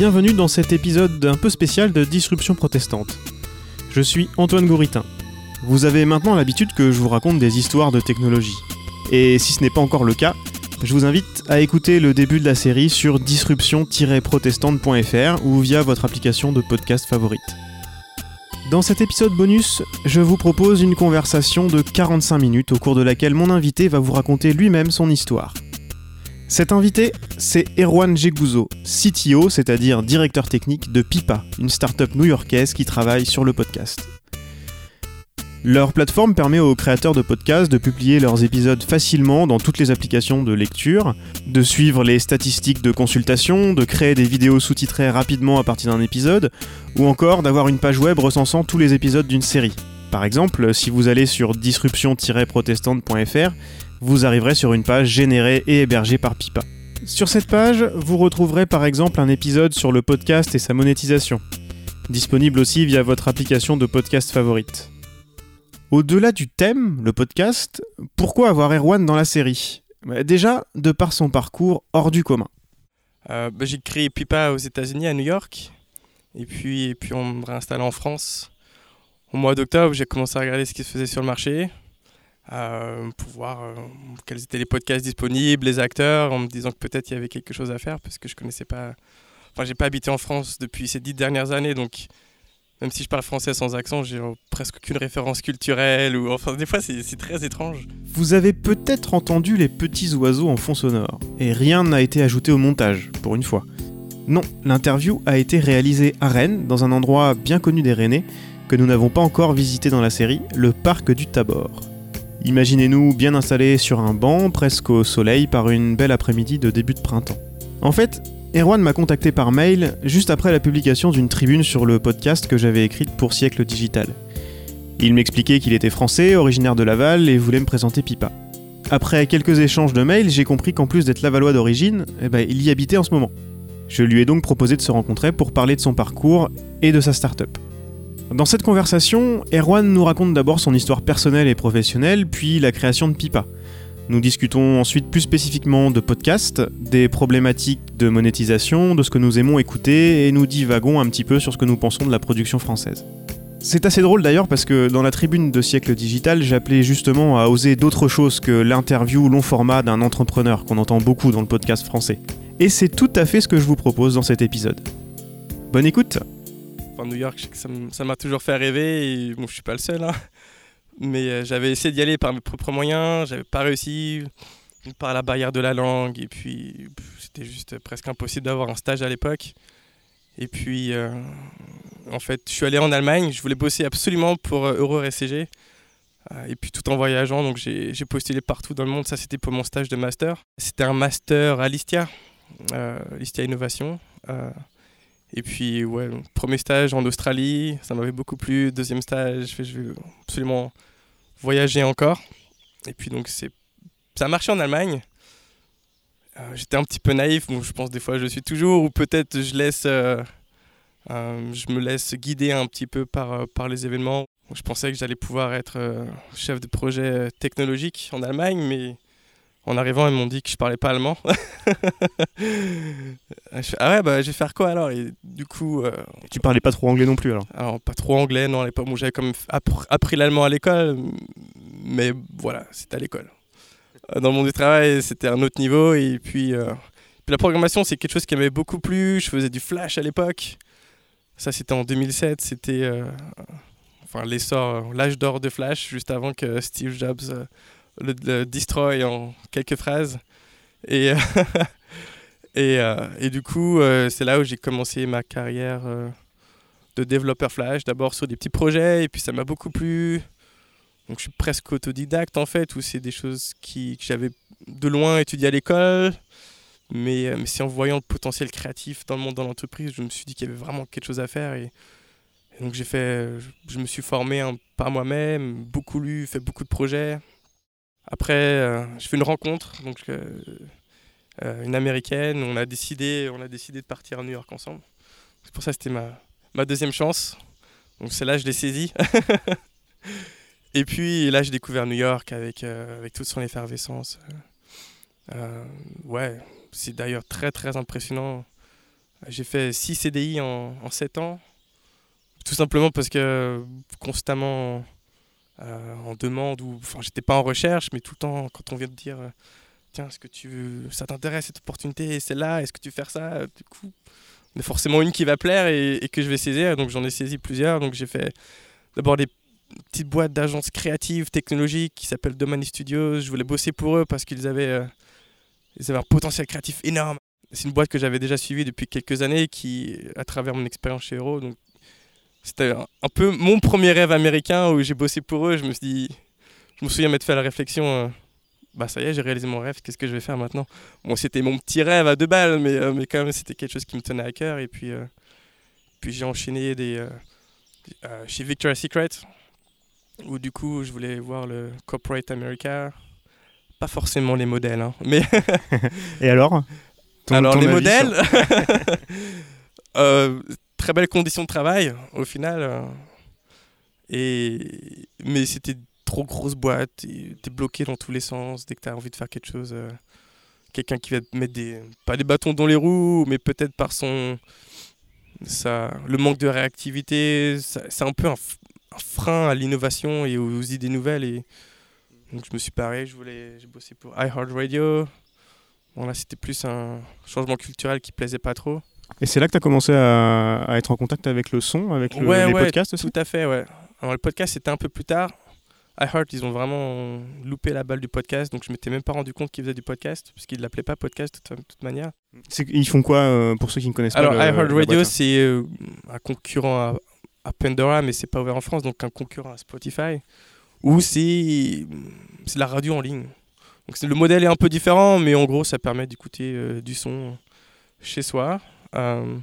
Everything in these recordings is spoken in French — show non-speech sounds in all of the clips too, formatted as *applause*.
bienvenue dans cet épisode un peu spécial de Disruption protestante. Je suis Antoine Gouritin. Vous avez maintenant l'habitude que je vous raconte des histoires de technologie. Et si ce n'est pas encore le cas, je vous invite à écouter le début de la série sur disruption-protestante.fr ou via votre application de podcast favorite. Dans cet épisode bonus, je vous propose une conversation de 45 minutes au cours de laquelle mon invité va vous raconter lui-même son histoire. Cet invité, c'est Erwan Jeguzo, CTO, c'est-à-dire directeur technique de Pipa, une start-up new-yorkaise qui travaille sur le podcast. Leur plateforme permet aux créateurs de podcasts de publier leurs épisodes facilement dans toutes les applications de lecture, de suivre les statistiques de consultation, de créer des vidéos sous-titrées rapidement à partir d'un épisode, ou encore d'avoir une page web recensant tous les épisodes d'une série. Par exemple, si vous allez sur disruption-protestante.fr, vous arriverez sur une page générée et hébergée par Pipa. Sur cette page, vous retrouverez par exemple un épisode sur le podcast et sa monétisation, disponible aussi via votre application de podcast favorite. Au-delà du thème, le podcast, pourquoi avoir Erwan dans la série? Bah, Déjà, de par son parcours hors du commun. Euh, bah, j'ai créé Pipa aux États-Unis, à New York. Et puis, et puis on me réinstalle en France. Au mois d'octobre, j'ai commencé à regarder ce qui se faisait sur le marché, euh, pour voir euh, quels étaient les podcasts disponibles, les acteurs, en me disant que peut-être il y avait quelque chose à faire, parce que je connaissais pas. Enfin, j'ai pas habité en France depuis ces dix dernières années, donc même si je parle français sans accent, j'ai presque aucune référence culturelle. Ou enfin, des fois, c'est très étrange. Vous avez peut-être entendu les petits oiseaux en fond sonore, et rien n'a été ajouté au montage, pour une fois. Non, l'interview a été réalisée à Rennes, dans un endroit bien connu des Rennais, que nous n'avons pas encore visité dans la série, le parc du Tabor. Imaginez-nous bien installés sur un banc, presque au soleil, par une belle après-midi de début de printemps. En fait, Erwan m'a contacté par mail juste après la publication d'une tribune sur le podcast que j'avais écrite pour Siècle Digital. Il m'expliquait qu'il était français, originaire de Laval et voulait me présenter Pipa. Après quelques échanges de mails, j'ai compris qu'en plus d'être lavallois d'origine, eh ben, il y habitait en ce moment. Je lui ai donc proposé de se rencontrer pour parler de son parcours et de sa start-up. Dans cette conversation, Erwan nous raconte d'abord son histoire personnelle et professionnelle, puis la création de Pipa. Nous discutons ensuite plus spécifiquement de podcasts, des problématiques de monétisation, de ce que nous aimons écouter, et nous divagons un petit peu sur ce que nous pensons de la production française. C'est assez drôle d'ailleurs parce que dans la tribune de Siècle Digital, j'appelais justement à oser d'autres choses que l'interview long format d'un entrepreneur qu'on entend beaucoup dans le podcast français. Et c'est tout à fait ce que je vous propose dans cet épisode. Bonne écoute New York, ça m'a toujours fait rêver et bon, je suis pas le seul. Hein. Mais euh, j'avais essayé d'y aller par mes propres moyens, j'avais pas réussi par la barrière de la langue et puis c'était juste presque impossible d'avoir un stage à l'époque. Et puis euh, en fait, je suis allé en Allemagne, je voulais bosser absolument pour euh, Euro RSCG. Et puis tout en voyageant, donc j'ai postulé partout dans le monde. Ça, c'était pour mon stage de master. C'était un master à l'ISTIA, l'ISTIA Innovation. Et puis, ouais, premier stage en Australie, ça m'avait beaucoup plu. Deuxième stage, je vais absolument voyager encore. Et puis, donc, c'est ça a marché en Allemagne. Euh, j'étais un petit peu naïf, bon, je pense des fois je suis toujours, ou peut-être je laisse, euh, euh, je me laisse guider un petit peu par, par les événements. Je pensais que j'allais pouvoir être chef de projet technologique en Allemagne, mais en arrivant, ils m'ont dit que je parlais pas allemand. *laughs* ah ouais, bah je vais faire quoi alors? Et du coup. Euh, tu parlais pas trop anglais non plus alors Alors, pas trop anglais, non, à l'époque. Bon, j'avais quand même appris l'allemand à l'école, mais voilà, c'était à l'école. Euh, dans le monde du travail, c'était un autre niveau. Et puis, euh, puis la programmation, c'est quelque chose qui m'avait beaucoup plu. Je faisais du Flash à l'époque. Ça, c'était en 2007. C'était. enfin, l'essor, l'âge d'or de Flash, juste avant que Steve Jobs le, destroy en quelques phrases. Et, *laughs* et, euh, et, du coup, euh, c'est là où j'ai commencé ma carrière euh, de développeur Flash, d'abord sur des petits projets, et puis ça m'a beaucoup plu. Donc je suis presque autodidacte en fait, où c'est des choses qui, que j'avais de loin étudiées à l'école. Mais, mais c'est en voyant le potentiel créatif dans le monde de l'entreprise, je me suis dit qu'il y avait vraiment quelque chose à faire. Et, donc j'ai fait, je, me suis formé par moi-même, beaucoup lu, fait beaucoup de projets. Après, euh, je fais une rencontre, donc euh, euh, une américaine. On a décidé, on a décidé de partir à New York ensemble. C'est pour ça que c'était ma, ma deuxième chance. Donc c'est là je l'ai saisie. *laughs* Et puis là, j'ai découvert New York avec, avec toute son effervescence. ouais, c'est d'ailleurs très très impressionnant J'ai fait 6 CDI en, en 7 ans. Tout simplement parce que constamment en demande, ou enfin j'étais pas en recherche, mais tout le temps quand on vient de dire euh, tiens, est-ce que tu ça t'intéresse cette opportunité, c'est là, est-ce que tu veux faire ça Du coup, il y a forcément une qui va plaire et, que je vais saisir, donc j'en ai saisi plusieurs. Donc j'ai fait d'abord des petite boîte d'agences créatives, technologiques qui s'appelle Domani Studios. Je voulais bosser pour eux parce qu'ils avaient, euh, ils avaient un potentiel créatif énorme. C'est une boîte que j'avais déjà suivie depuis quelques années, qui, à travers mon expérience chez Hero, donc c'était un, peu mon premier rêve américain où j'ai bossé pour eux. Je me suis dit, je me souviens m'être fait la réflexion, euh, bah ça y est, j'ai réalisé mon rêve. Qu'est-ce que je vais faire maintenant? Bon, c'était mon petit rêve à deux balles, mais, euh, mais quand même c'était quelque chose qui me tenait à cœur. Et puis, euh, puis j'ai enchaîné des, chez Victoria's Secret, où du coup je voulais voir le Corporate America. Pas forcément les modèles, hein, mais *laughs* Et alors? Ton- alors ton les modèles, *laughs* très belles conditions de travail au final, euh, et mais c'était trop grosse boîte, t'es bloqué dans tous les sens dès que t'as envie de faire quelque chose. euh, Quelqu'un qui va te mettre des pas des bâtons dans les roues, mais peut-être par son ça, le manque de réactivité, c'est un peu un frein à l'innovation et aux idées nouvelles. Et donc je me suis paré, je voulais, j'ai bossé pour iHeartRadio. Bon là c'était plus un changement culturel qui plaisait pas trop. Et c'est là que tu as commencé à, à être en contact avec le son, avec le- Ouais, les ouais, podcasts aussi? Tout à fait, ouais. Alors le podcast c'était un peu plus tard. iHeart, ils ont vraiment loupé la balle du podcast, donc je m'étais même pas rendu compte qu'ils faisaient du podcast, parce qu'ils l'appelaient pas podcast de toute, toute manière. Ils font quoi euh, pour ceux qui ne connaissent Alors pas la iHeartRadio, boîte, hein c'est euh, un concurrent à, à Pandora, mais c'est pas ouvert en France, donc un concurrent à Spotify, où c'est la radio en ligne. Donc le modèle est un peu différent, mais en gros ça permet d'écouter euh, du son chez soi. Euh,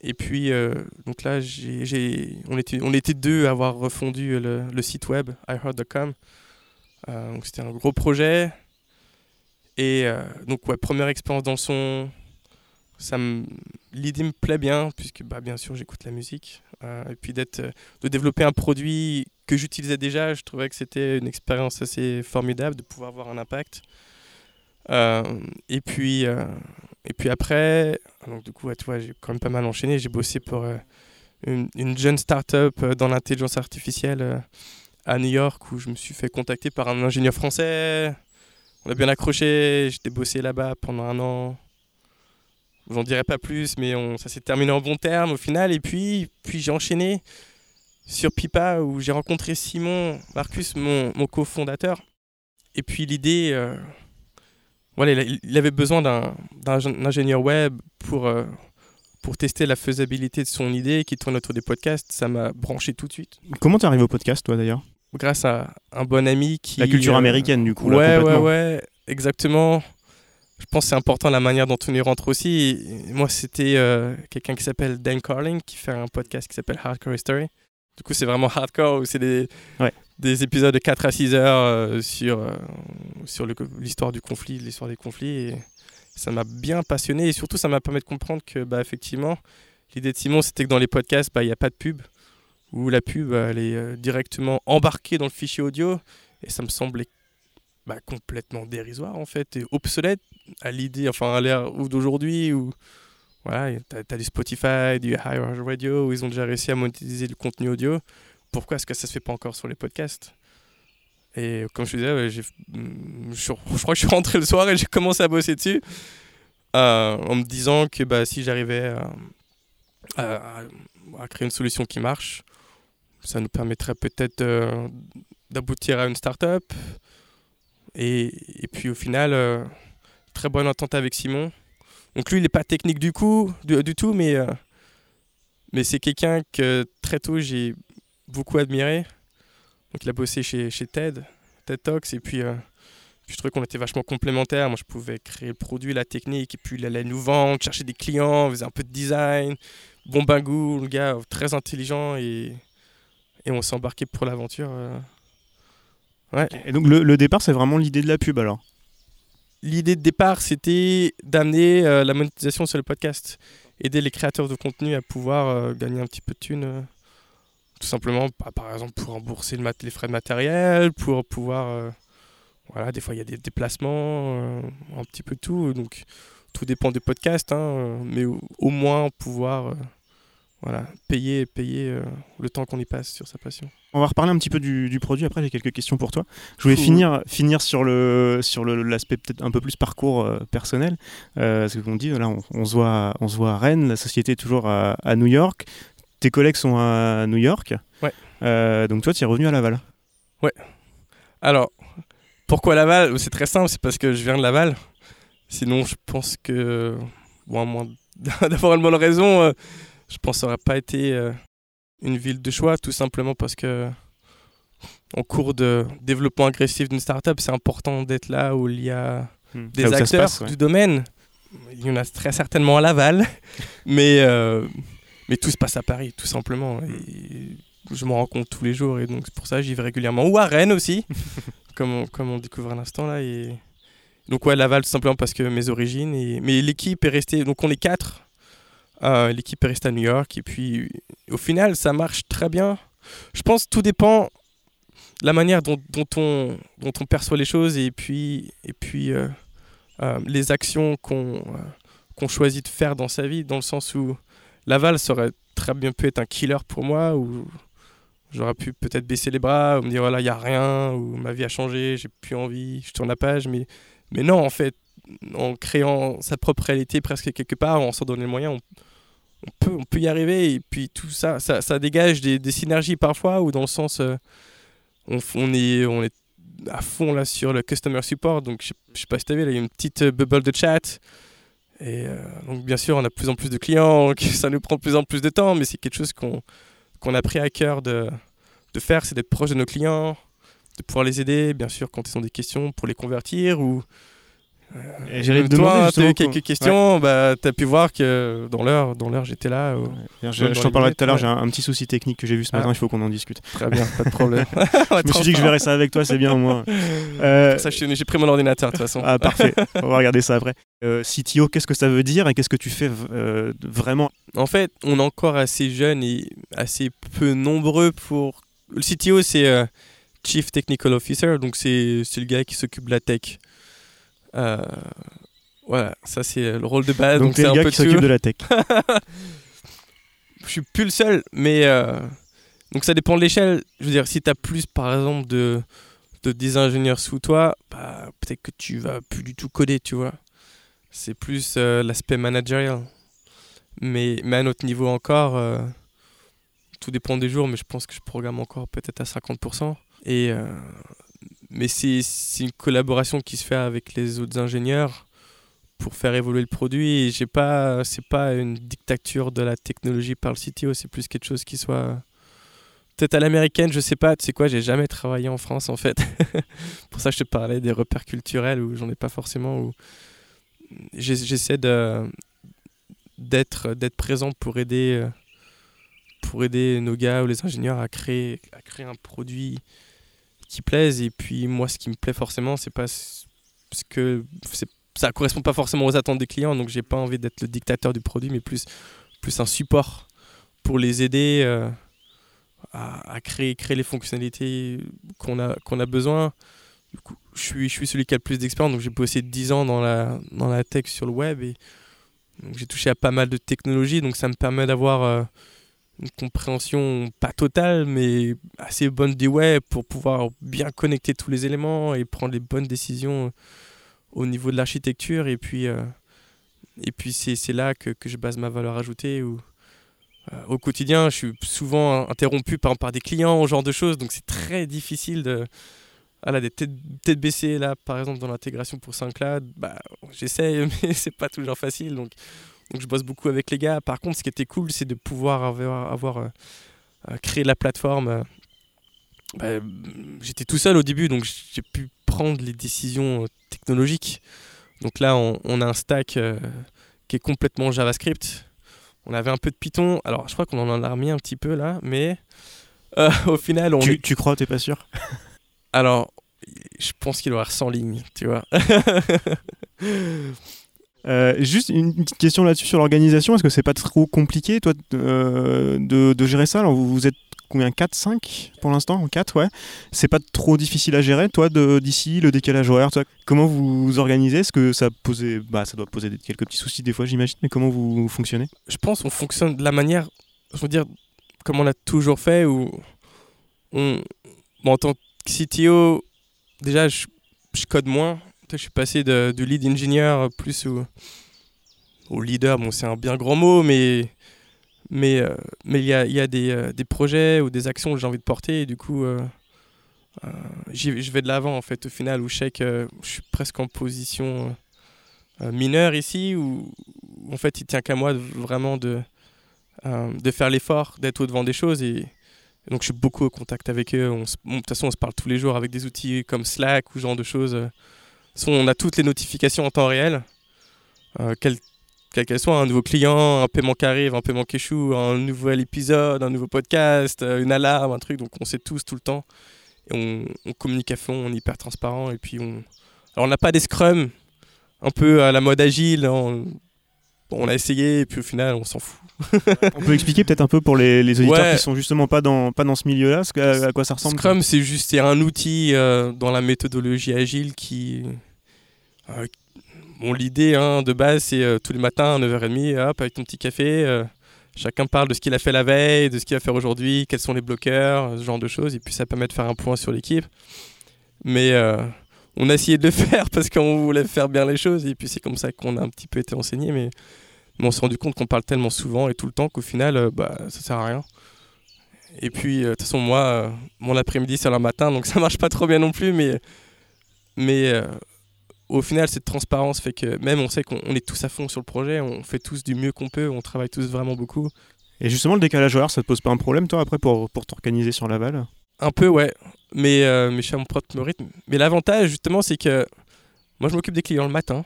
et puis euh, donc là, j'ai- on, était, on était deux à avoir refondu le, site web iHeart.com. Euh, donc c'était un gros projet. Et donc première expérience dans le son, l'idée me plaît bien puisque bah, bien sûr j'écoute la musique et puis de développer un produit que j'utilisais déjà je trouvais que c'était une expérience assez formidable de pouvoir avoir un impact et puis euh, et puis après donc du coup tu vois j'ai quand même pas mal enchaîné j'ai bossé pour euh, une, une jeune start-up euh, dans l'intelligence artificielle euh, à New York où je me suis fait contacter par un ingénieur français on a bien accroché j'étais bossé là-bas pendant un an J'en dirai pas plus, mais ça s'est terminé en bon terme au final. Et puis, puis j'ai enchaîné sur Pipa où j'ai rencontré Simon Marcus, mon, mon cofondateur. Et puis l'idée, euh, voilà, il, avait besoin d'un d'un ingé- ingénieur web pour, euh, pour tester la faisabilité de son idée qui tourne autour des podcasts. Ça m'a branché tout de suite. Comment t'es arrivé au podcast, toi, d'ailleurs? Grâce à un bon ami qui... La culture euh, américaine, du coup, là, ouais, ouais, ouais, exactement. Je pense que c'est important la manière dont on y rentre aussi. Et moi, c'était euh, quelqu'un qui s'appelle Dan Carling qui fait un podcast qui s'appelle Hardcore History. Du coup, c'est vraiment hardcore où c'est des, Ouais. Des épisodes de 4 à 6 heures euh, sur, euh, sur l'histoire du conflit, l'histoire des conflits. Ça m'a bien passionné et surtout, ça m'a permis de comprendre que, bah, effectivement, l'idée de Simon, c'était que dans les podcasts, bah, il n'y a pas de pub. Où la pub, elle est euh, directement embarquée dans le fichier audio. Et ça me semblait bah, complètement dérisoire en fait et obsolète à l'idée, enfin à l'ère d'aujourd'hui où voilà, t'as as du Spotify, du Higher Radio où ils ont déjà réussi à monétiser le contenu audio. Pourquoi est-ce que ça se fait pas encore sur les podcasts? Et comme je disais, mm, je, crois que je suis rentré le soir et j'ai commencé à bosser dessus euh, en me disant que bah, si j'arrivais à, créer une solution qui marche, ça nous permettrait peut-être euh, d'aboutir à une start-up. Et, puis au final, euh, très bonne entente avec Simon. Donc lui, il n'est pas technique du coup, du, tout, mais, mais c'est quelqu'un que très tôt j'ai beaucoup admiré. Donc il a bossé chez, chez TED, TED Talks, et puis, euh, puis je trouvais qu'on était vachement complémentaires. Moi, je pouvais créer le produit, la technique, et puis il allait nous vendre, chercher des clients, faisait un peu de design, bon bagou, le gars euh, très intelligent, et, et on s'est embarqué pour l'aventure. euh. Ouais. Et donc, le, le départ, c'est vraiment l'idée de la pub, alors? L'idée de départ, c'était d'amener euh, la monétisation sur le podcast. Aider les créateurs de contenu à pouvoir gagner un petit peu de thunes. Euh, tout simplement, bah, par exemple, pour rembourser le mat- les frais de matériel, pour pouvoir. euh, voilà, des fois, il y a des déplacements, euh, un petit peu tout. Donc, tout dépend des podcasts, hein, mais au, au moins pouvoir voilà, payer, payer euh, le temps qu'on y passe sur sa passion. On va reparler un petit peu du, du produit. Après, j'ai quelques questions pour toi. Je voulais finir, finir sur le sur l'aspect peut-être un peu plus parcours euh, personnel. Euh, ce qu'on dit, là, on, on, se voit, on se voit à Rennes. La société est toujours à, à New York. Tes collègues sont à New York. Ouais. Euh, donc toi, tu es revenu à Laval. Ouais. Alors, pourquoi Laval? C'est très simple. C'est parce que je viens de Laval. Sinon, je pense que, bon, à moins *laughs* d'avoir une bonne raison je pense que ça n'aurait pas été euh, une ville de choix, tout simplement parce que en cours de développement agressif d'une startup, c'est important d'être là où il y a hmm. des acteurs passe, ouais. du domaine. Il y en a très certainement à Laval, *laughs* mais, euh, mais tout se passe à Paris, tout simplement. Et je m'en rends compte tous les jours et donc c'est pour ça que j'y vais régulièrement. Ou à Rennes aussi, *laughs* comme, on, comme on découvre à l'instant là. Et... Donc ouais, Laval tout simplement parce que mes origines. Et... Mais l'équipe est restée, donc on est quatre euh, l'équipe est restée à New York et puis au final ça marche très bien. Je pense que tout dépend de la manière dont, dont, on, dont on perçoit les choses et puis, et puis euh, euh, les actions qu'on qu'on choisit de faire dans sa vie, dans le sens où Laval ça aurait très bien pu être un killer pour moi, ou j'aurais pu peut-être baisser les bras, ou me dire voilà, il n'y a rien, ou ma vie a changé, j'ai plus envie, je tourne la page, mais, mais non, en fait, en créant sa propre réalité presque quelque part, en s'en donnant les moyens, on, peut, on peut y arriver. Et puis tout ça, ça, dégage des, synergies parfois, ou dans le sens, euh, on, est, on est à fond là sur le customer support. Donc je, je sais pas si tu vu, là, il y a une petite euh, bubble de chat. Et euh, donc bien sûr, on a de plus en plus de clients, *laughs* ça nous prend de plus en plus de temps, mais c'est quelque chose qu'on a pris à cœur de, de faire, c'est d'être proche de nos clients, de pouvoir les aider, bien sûr, quand ils ont des questions, pour les convertir ou et j'allais toi, tu as eu quelques questions, ouais. bah, tu as pu voir que dans l'heure, dans l'heure j'étais là. Euh, ouais. Je, je t'en parlerai tout à l'heure, ouais. j'ai un, un, petit souci technique que j'ai vu ce matin, ah. il faut qu'on en discute. Très bien, pas de problème. *laughs* je me suis dit que je verrais ça avec toi, c'est bien au moins. *laughs* Euh... Ça, j'ai pris mon ordinateur de toute façon. ah, parfait, *laughs* on va regarder ça après. Euh, CTO, qu'est-ce que ça veut dire et qu'est-ce que tu fais euh, vraiment? En fait, on est encore assez jeune et assez peu nombreux pour. Le CTO, c'est euh, Chief Technical Officer, donc c'est le gars qui s'occupe de la tech. Euh, voilà, ça c'est le rôle de base. Donc, donc t'es le gars qui s'occupe de la tech. *laughs* je suis plus le seul, mais euh, donc ça dépend de l'échelle. Je veux dire, si tu as plus par exemple de, de des ingénieurs sous toi, bah, peut-être que tu vas plus du tout coder, tu vois. C'est plus euh, l'aspect managérial. Mais, mais à un autre niveau encore, euh, tout dépend des jours, mais je pense que je programme encore peut-être à 50%. Et mais c'est une collaboration qui se fait avec les autres ingénieurs pour faire évoluer le produit. Et j'ai pas, c'est pas une dictature de la technologie par le CTO, c'est plus quelque chose qui soit peut-être à l'américaine, je sais pas. Tu sais quoi, j'ai jamais travaillé en France en fait. *laughs* pour ça, je te parlais des repères culturels où j'en ai pas forcément. Où j'essaie d'être présent pour aider nos gars ou les ingénieurs à créer un produit qui plaisent. Et puis moi, ce qui me plaît forcément, c'est pas ce que ça correspond pas forcément aux attentes des clients. Donc j'ai pas envie d'être le dictateur du produit, mais plus plus un support pour les aider euh, à, créer créer les fonctionnalités qu'on a qu'on a besoin. Du coup, je suis je suis celui qui a le plus d'expérience. Donc j'ai bossé 10 ans dans la dans la tech sur le web et j'ai touché à pas mal de technologies. Donc ça me permet d'avoir euh, une compréhension pas totale, mais assez bonne des web pour pouvoir bien connecter tous les éléments et prendre les bonnes décisions au niveau de l'architecture. Et puis, euh, puis c'est là que, que, je base ma valeur ajoutée. Où, euh, au quotidien, je suis souvent interrompu par, par des clients, ce genre de choses. Donc c'est très difficile de. Voilà, des têtes, baissées là, par exemple, dans l'intégration pour SoundCloud, bah, j'essaye, *laughs* mais c'est pas toujours facile. Donc, donc je bosse beaucoup avec les gars. Par contre, ce qui était cool, c'est de pouvoir avoir, avoir euh, euh, créé la plateforme. Euh, bah, J'étais tout seul au début, donc j'ai pu prendre les décisions technologiques. Donc là, on, on a un stack euh, qui est complètement JavaScript. On avait un peu de Python. Alors, je crois qu'on en a remis un petit peu là, mais euh, *laughs* au final, on. Tu, est... tu crois, t'es pas sûr? Alors, je pense qu'il doit y avoir 100 lignes, tu vois. *laughs* Euh, juste une petite question là-dessus sur l'organisation. Est-ce que c'est pas trop compliqué, toi, euh, de, de, gérer ça? Vous êtes combien? 4, 5 pour l'instant? 4, ouais. C'est pas trop difficile à gérer, toi, d'ici, le décalage horaire, comment vous organisez? Est-ce que ça, posait, bah, ça doit poser quelques petits soucis des fois, j'imagine, mais comment vous fonctionnez? Je pense qu'on fonctionne de la manière, je veux dire, comme on a toujours fait, où on, en tant que CTO, déjà, je, code moins. Je suis passé de, du lead engineer plus au, leader. Bon, c'est un bien grand mot, mais mais euh, mais il y a, y a des, euh, des, projets ou des actions que j'ai envie de porter. Et du coup euh, je vais de l'avant en fait au final où je sais que je suis presque en position mineure ici où en fait il tient qu'à moi de, vraiment de de faire l'effort d'être au devant des choses. Et, donc je suis beaucoup au contact avec eux. De toute façon on se parle tous les jours avec des outils comme Slack ou ce genre de choses on a toutes les notifications en temps réel quel, quel qu'elle soit, un nouveau client, un paiement qui arrive, un paiement qui échoue, un nouvel épisode, un nouveau podcast, euh, une alarme, un truc. Donc on sait tous tout le temps. Et on, communique à fond, on est hyper transparent. Et puis on. Alors on n'a pas des scrums un peu à la mode agile. On, on a essayé et puis au final on s'en fout. *laughs* on peut expliquer peut-être un peu pour les, les auditeurs qui sont justement pas dans, pas dans ce milieu-là, à, quoi ça ressemble Scrum c'est juste un outil euh, dans la méthodologie agile qui, euh, bon, l'idée hein, de base, c'est euh, tous les matins à 9h30, hop, avec ton petit café, euh, chacun parle de ce qu'il a fait la veille, de ce qu'il va faire aujourd'hui, quels sont les bloqueurs, ce genre de choses, et puis ça permet de faire un point sur l'équipe. Mais euh, on a essayé de le *laughs* faire parce qu'on voulait faire bien les choses, et puis c'est comme ça qu'on a un petit peu été enseigné, mais, on s'est rendu compte qu'on parle tellement souvent et tout le temps qu'au final, bah, ça sert à rien. Et puis, de toute façon, moi, mon après-midi, c'est le matin, donc *laughs* ça marche pas trop bien non plus, mais au final, cette transparence fait que même on sait qu'on est tous à fond sur le projet, on fait tous du mieux qu'on peut, on travaille tous vraiment beaucoup. Et justement, le décalage horaire, ça te pose pas un problème, toi, après, pour, pour t'organiser sur Laval? Un peu, ouais. Mais, euh, mais je suis à mon propre rythme. Mais l'avantage, justement, c'est que moi, je m'occupe des clients le matin.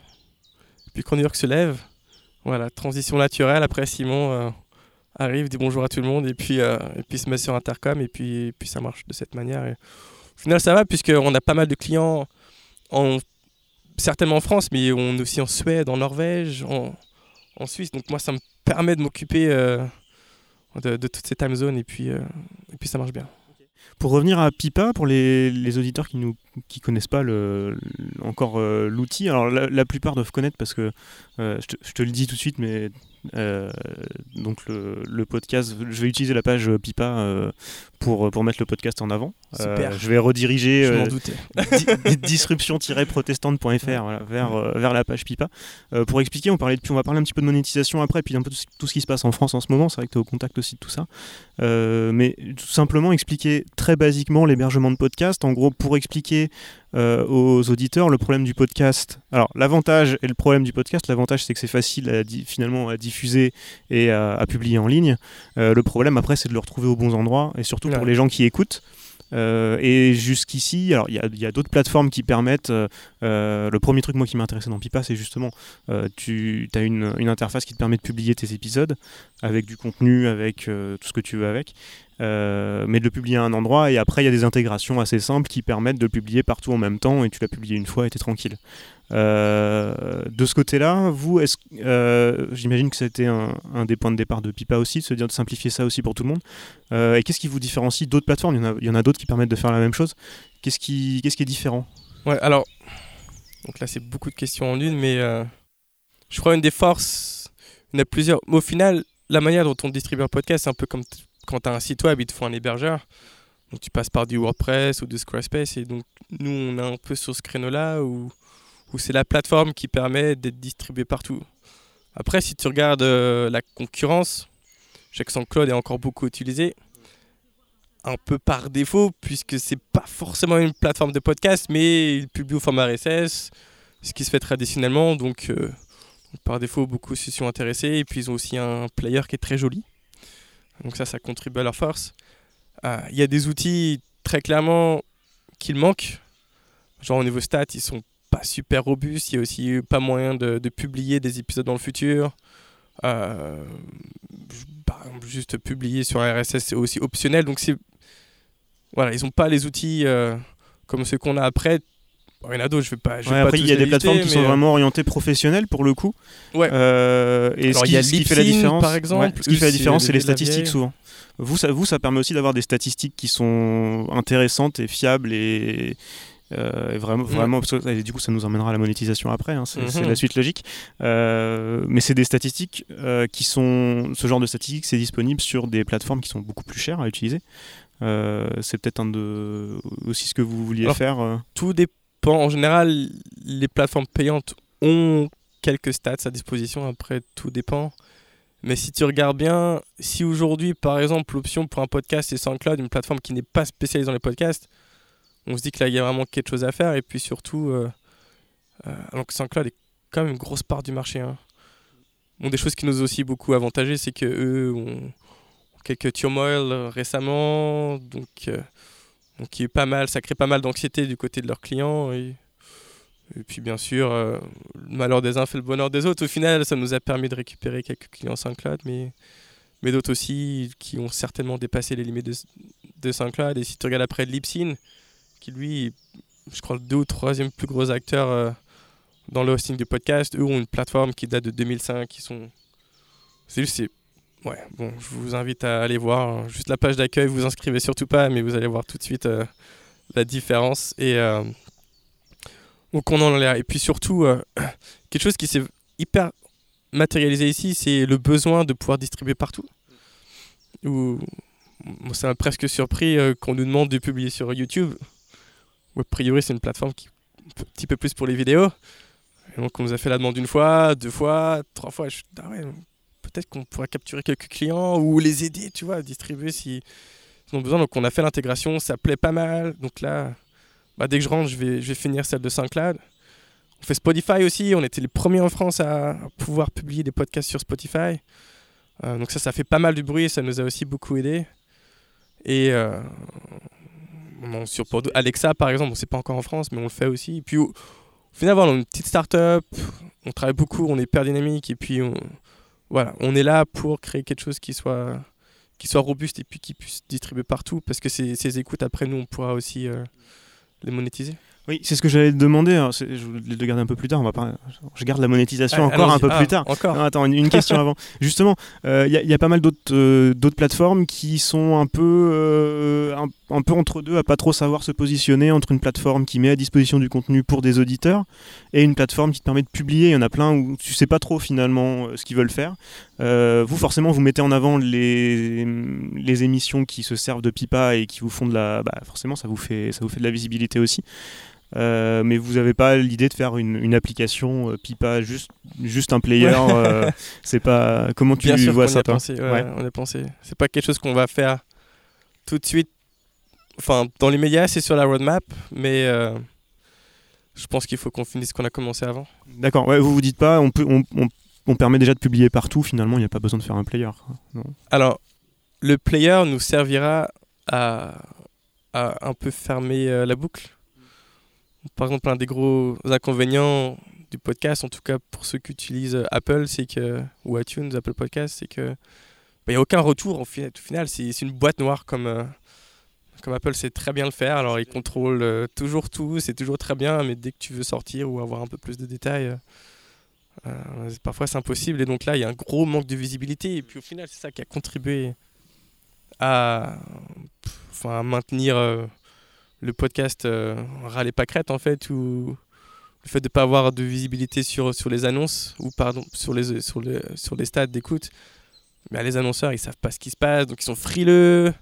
Puis quand New York se lève, voilà, transition naturelle. Après, Simon euh, arrive, dit bonjour à tout le monde, et puis, euh, et puis se met sur Intercom, et puis, et puis ça marche de cette manière. Et au final, ça va, puisqu'on a pas mal de clients en certainement en France, mais on est aussi en Suède, en Norvège, en, Suisse. Donc moi, ça me permet de m'occuper euh, de, toutes ces time zones et puis, euh, et puis ça marche bien. Pour revenir à Pipa, pour les, les auditeurs qui ne qui connaissent pas le, encore euh, l'outil, alors la, plupart doivent connaître parce que je te, je, te, le dis tout de suite, mais donc le, le, podcast, je vais utiliser la page Pipa euh, pour, pour mettre le podcast en avant. Euh, je vais rediriger disruption-protestante.fr voilà, vers, vers la page Pipa. pour expliquer, on, parlait on va parler un petit peu de monétisation après, puis un peu tout ce qui se passe en France en ce moment. C'est vrai que tu es au contact aussi de tout ça. Mais tout simplement expliquer très basiquement l'hébergement de podcast. En gros, pour expliquer euh, aux auditeurs le problème du podcast. Alors l'avantage et le problème du podcast, l'avantage c'est que c'est facile à finalement à diffuser et à, publier en ligne. Euh, le problème après c'est de le retrouver aux bons endroits et surtout pour les gens qui écoutent. Euh, et jusqu'ici, alors il y a, d'autres plateformes qui permettent. le premier truc moi qui m'intéressait dans Pipa, c'est justement tu as une, interface qui te permet de publier tes épisodes avec du contenu, avec tout ce que tu veux avec. Euh, mais de le publier à un endroit et après il y a des intégrations assez simples qui permettent de publier partout en même temps et tu l'as publié une fois et tu es tranquille. Euh, de ce côté-là, vous, euh, j'imagine que c'était un, un, des points de départ de Pipa aussi, de se dire de simplifier ça aussi pour tout le monde. et qu'est-ce qui vous différencie d'autres plateformes? Il y en a, a d'autres qui permettent de faire la même chose. Qu'est-ce qui, est différent? Ouais, alors, donc là c'est beaucoup de questions en une, mais je crois une des forces, il y en a plusieurs. Au final, la manière dont on distribue un podcast, c'est un peu comme quand tu as un site web, il te faut un hébergeur. Donc tu passes par du WordPress ou du Squarespace. Et donc nous, on est un peu sur ce créneau-là où, c'est la plateforme qui permet d'être distribué partout. Après, si tu regardes euh, la concurrence, je sais que est encore beaucoup utilisé. Un peu par défaut, puisque c'est pas forcément une plateforme de podcast, mais il publie au format RSS, ce qui se fait traditionnellement. Donc, euh, par défaut, beaucoup se sont intéressés. Et puis, ils ont aussi un player qui est très joli. Donc ça, ça contribue à leur force. Euh, il y a des outils très clairement qu'il manque. Genre au niveau stats, ils sont pas super robustes. Il y a aussi pas moyen de, publier des épisodes dans le futur. Euh, exemple, juste publier sur RSS, c'est aussi optionnel. Donc c'est voilà, ils n'ont pas les outils euh, comme ceux qu'on a après. il y en a d'autres, je vais pas. Je vais Ouais, pas après, il y a des plateformes qui sont euh, vraiment orientées professionnelles pour le coup. Ouais. Euh, et Alors, ce qui, y a ce qui fait la différence, par exemple. ouais, ce qui fait la différence, c'est les statistiques souvent. Vous ça, vous, ça permet aussi d'avoir des statistiques qui sont intéressantes et fiables et, et vraiment, Ouais. vraiment parce que, et du coup, ça nous emmènera à la monétisation après. hein, c'est Mhm. la suite logique. Euh, mais c'est des statistiques euh, qui sont, ce genre de statistiques, c'est disponible sur des plateformes qui sont beaucoup plus chères à utiliser. Euh, c'est peut-être un de aussi ce que vous vouliez Alors, faire. euh. Tout dépend. En général, les plateformes payantes ont quelques stats à disposition. Après, tout dépend. Mais si tu regardes bien, si aujourd'hui, par exemple, l'option pour un podcast c'est SoundCloud, une plateforme qui n'est pas spécialisée dans les podcasts, on se dit que là, il y a vraiment quelque chose à faire. Et puis surtout, euh, euh, alors que SoundCloud est quand même une grosse part du marché. hein. Bon, des choses qui nous ont aussi beaucoup avantagé, c'est que eux ont quelques turmoils euh, récemment, donc, euh, donc pas mal, ça crée pas mal d'anxiété du côté de leurs clients. Et, puis bien sûr, euh, le malheur des uns fait le bonheur des autres. Au final, ça nous a permis de récupérer quelques clients SoundCloud, mais, mais d'autres aussi qui ont certainement dépassé les limites de, de SoundCloud. Et si tu regardes après Libsyn, qui lui, je crois, le deux ou troisième plus gros acteur euh, dans le hosting de podcast, eux ont une plateforme qui date de 2005, qui sont... C'est juste. Ouais, bon, je vous invite à aller voir hein, juste la page d'accueil, vous inscrivez surtout pas, mais vous allez voir tout de suite euh, la différence. Et euh, donc on en là. Et puis surtout, euh, *coughs* quelque chose qui s'est hyper matérialisé ici, c'est le besoin de pouvoir distribuer partout. Ou ça m'a presque surpris qu'on nous demande de publier sur YouTube. A priori, c'est une plateforme qui un petit peu plus pour les vidéos. Et donc on nous a fait la demande une fois, deux fois, trois fois. Je ah ouais, peut-être qu'on pourrait capturer quelques clients ou les aider, tu vois, à distribuer si ils ont besoin. Donc on a fait l'intégration, ça plaît pas mal. Donc là, bah, dès que je rentre, je vais, finir celle de SoundCloud. On fait Spotify aussi, on était les premiers en France à, pouvoir publier des podcasts sur Spotify. Euh, donc ça, ça fait pas mal du bruit, ça nous a aussi beaucoup aidé. Et euh, bon, sur pour Alexa, par exemple, on sait pas encore en France, mais on le fait aussi. Et puis au, final, on est une petite start-up, on travaille beaucoup, on est hyper dynamique, et puis on, voilà, on est là pour créer quelque chose qui soit, qui soit robuste et puis qui puisse distribuer partout, parce que ces, ces écoutes, après nous, on pourra aussi euh, les monétiser. Oui, c'est ce que j'allais te demander. hein, Je voulais le garder un peu plus tard. On va pas... Je garde la monétisation Ah, encore un peu Ah, plus tard. Encore. Non, attends, une, une question *laughs* avant. Justement, il y, a- y a pas mal d'autres euh, d'autres plateformes qui sont un peu, euh, un, un peu entre deux, à pas trop savoir se positionner entre une plateforme qui met à disposition du contenu pour des auditeurs et une plateforme qui te permet de publier. Il y en a plein où tu sais pas trop finalement euh, ce qu'ils veulent faire. Euh, vous, forcément, vous mettez en avant les, les émissions qui se servent de pipa et qui vous font de la. Bah, forcément, ça vous fait, ça vous fait de la visibilité aussi. Euh, mais vous n'avez pas l'idée de faire une, une application euh, Pipa, juste, juste un player. euh, c'est pas comment tu Bien sûr vois y ça a pensé, ouais, Ouais. on a pensé. C'est pas quelque chose qu'on va faire tout de suite. Enfin, dans les médias, c'est sur la roadmap, mais euh, je pense qu'il faut qu'on finisse ce qu'on a commencé avant. D'accord. Ouais, vous vous dites pas, on peut, on, on- on permet déjà de publier partout. Finalement, il n'y a pas besoin de faire un player. Non. Alors, le player nous servira à, à un peu fermer la boucle. Par exemple, un des gros inconvénients du podcast, en tout cas pour ceux qui utilisent euh, Apple, c'est que ou iTunes, Apple Podcast, c'est que il n'y a aucun retour. Au final, c'est une boîte noire comme euh, comme Apple sait très bien le faire. Alors, ils contrôlent euh, toujours tout, c'est toujours très bien, mais dès que tu veux sortir ou avoir un peu plus de détails. parfois c'est impossible et donc là il y a un gros manque de visibilité et puis au final c'est ça qui a contribué à, à maintenir le podcast euh, râler pas crête en fait ou le fait de pas avoir de visibilité sur, sur les annonces ou pardon sur les sur les sur les stats d'écoute mais les annonceurs ils savent pas ce qui se passe donc ils sont frileux